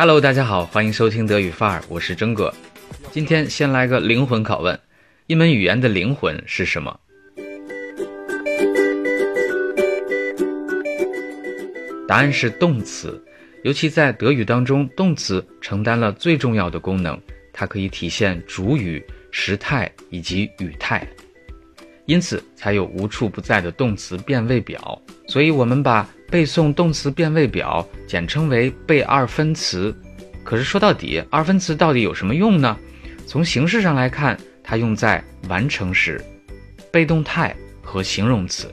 Hello，大家好，欢迎收听德语范儿，我是真哥。今天先来个灵魂拷问：一门语言的灵魂是什么？答案是动词，尤其在德语当中，动词承担了最重要的功能，它可以体现主语、时态以及语态，因此才有无处不在的动词变位表。所以，我们把背诵动词变位表简称为背二分词。可是说到底，二分词到底有什么用呢？从形式上来看，它用在完成时、被动态和形容词。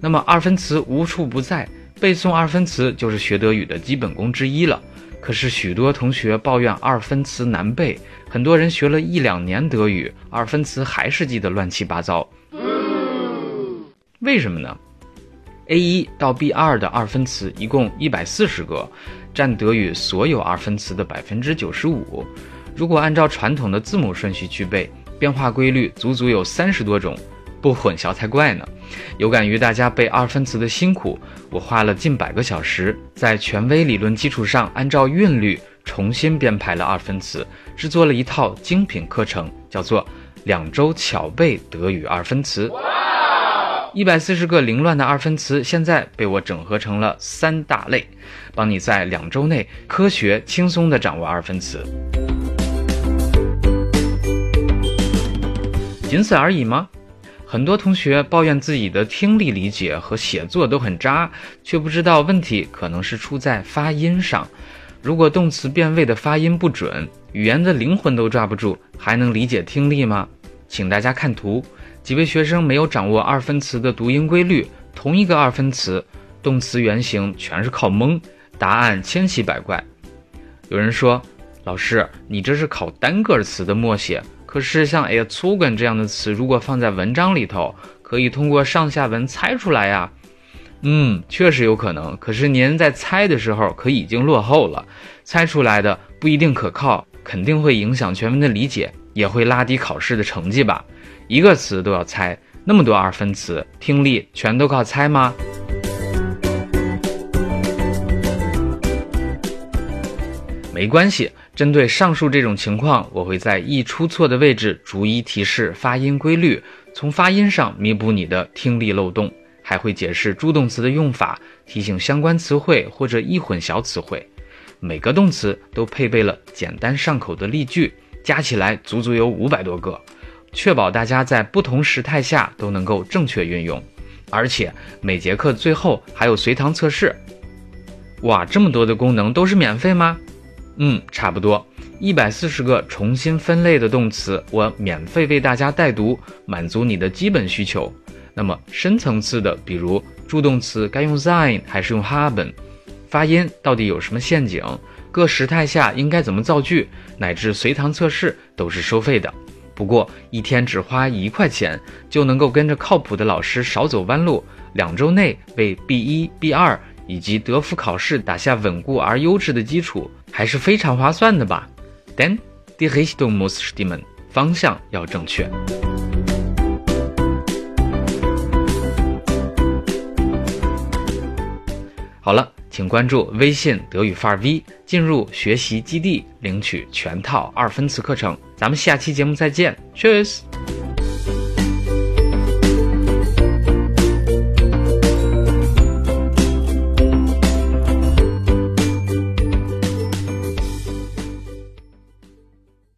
那么，二分词无处不在。背诵二分词就是学德语的基本功之一了。可是许多同学抱怨二分词难背，很多人学了一两年德语，二分词还是记得乱七八糟。为什么呢？A 一到 B 二的二分词一共一百四十个，占德语所有二分词的百分之九十五。如果按照传统的字母顺序去背，变化规律足足有三十多种。不混淆才怪呢！有感于大家背二分词的辛苦，我花了近百个小时，在权威理论基础上，按照韵律重新编排了二分词，制作了一套精品课程，叫做《两周巧背德语二分词》。一百四十个凌乱的二分词，现在被我整合成了三大类，帮你在两周内科学轻松地掌握二分词。仅此而已吗？很多同学抱怨自己的听力理解和写作都很渣，却不知道问题可能是出在发音上。如果动词变位的发音不准，语言的灵魂都抓不住，还能理解听力吗？请大家看图，几位学生没有掌握二分词的读音规律，同一个二分词，动词原形全是靠蒙，答案千奇百怪。有人说，老师，你这是考单个词的默写。可是像 a t u g e n 这样的词，如果放在文章里头，可以通过上下文猜出来呀。嗯，确实有可能。可是您在猜的时候，可已经落后了。猜出来的不一定可靠，肯定会影响全文的理解，也会拉低考试的成绩吧。一个词都要猜，那么多二分词，听力全都靠猜吗？没关系。针对上述这种情况，我会在易出错的位置逐一提示发音规律，从发音上弥补你的听力漏洞，还会解释助动词的用法，提醒相关词汇或者易混淆词汇。每个动词都配备了简单上口的例句，加起来足足有五百多个，确保大家在不同时态下都能够正确运用。而且每节课最后还有随堂测试。哇，这么多的功能都是免费吗？嗯，差不多一百四十个重新分类的动词，我免费为大家带读，满足你的基本需求。那么深层次的，比如助动词该用 sein 还是用 haben，发音到底有什么陷阱，各时态下应该怎么造句，乃至随堂测试都是收费的。不过一天只花一块钱，就能够跟着靠谱的老师少走弯路，两周内为 B 一、B 二以及德福考试打下稳固而优质的基础。还是非常划算的吧？Then die Richtung muss stimmen，方向要正确。好了，请关注微信德语范儿 V，进入学习基地，领取全套二分词课程。咱们下期节目再见，Cheers。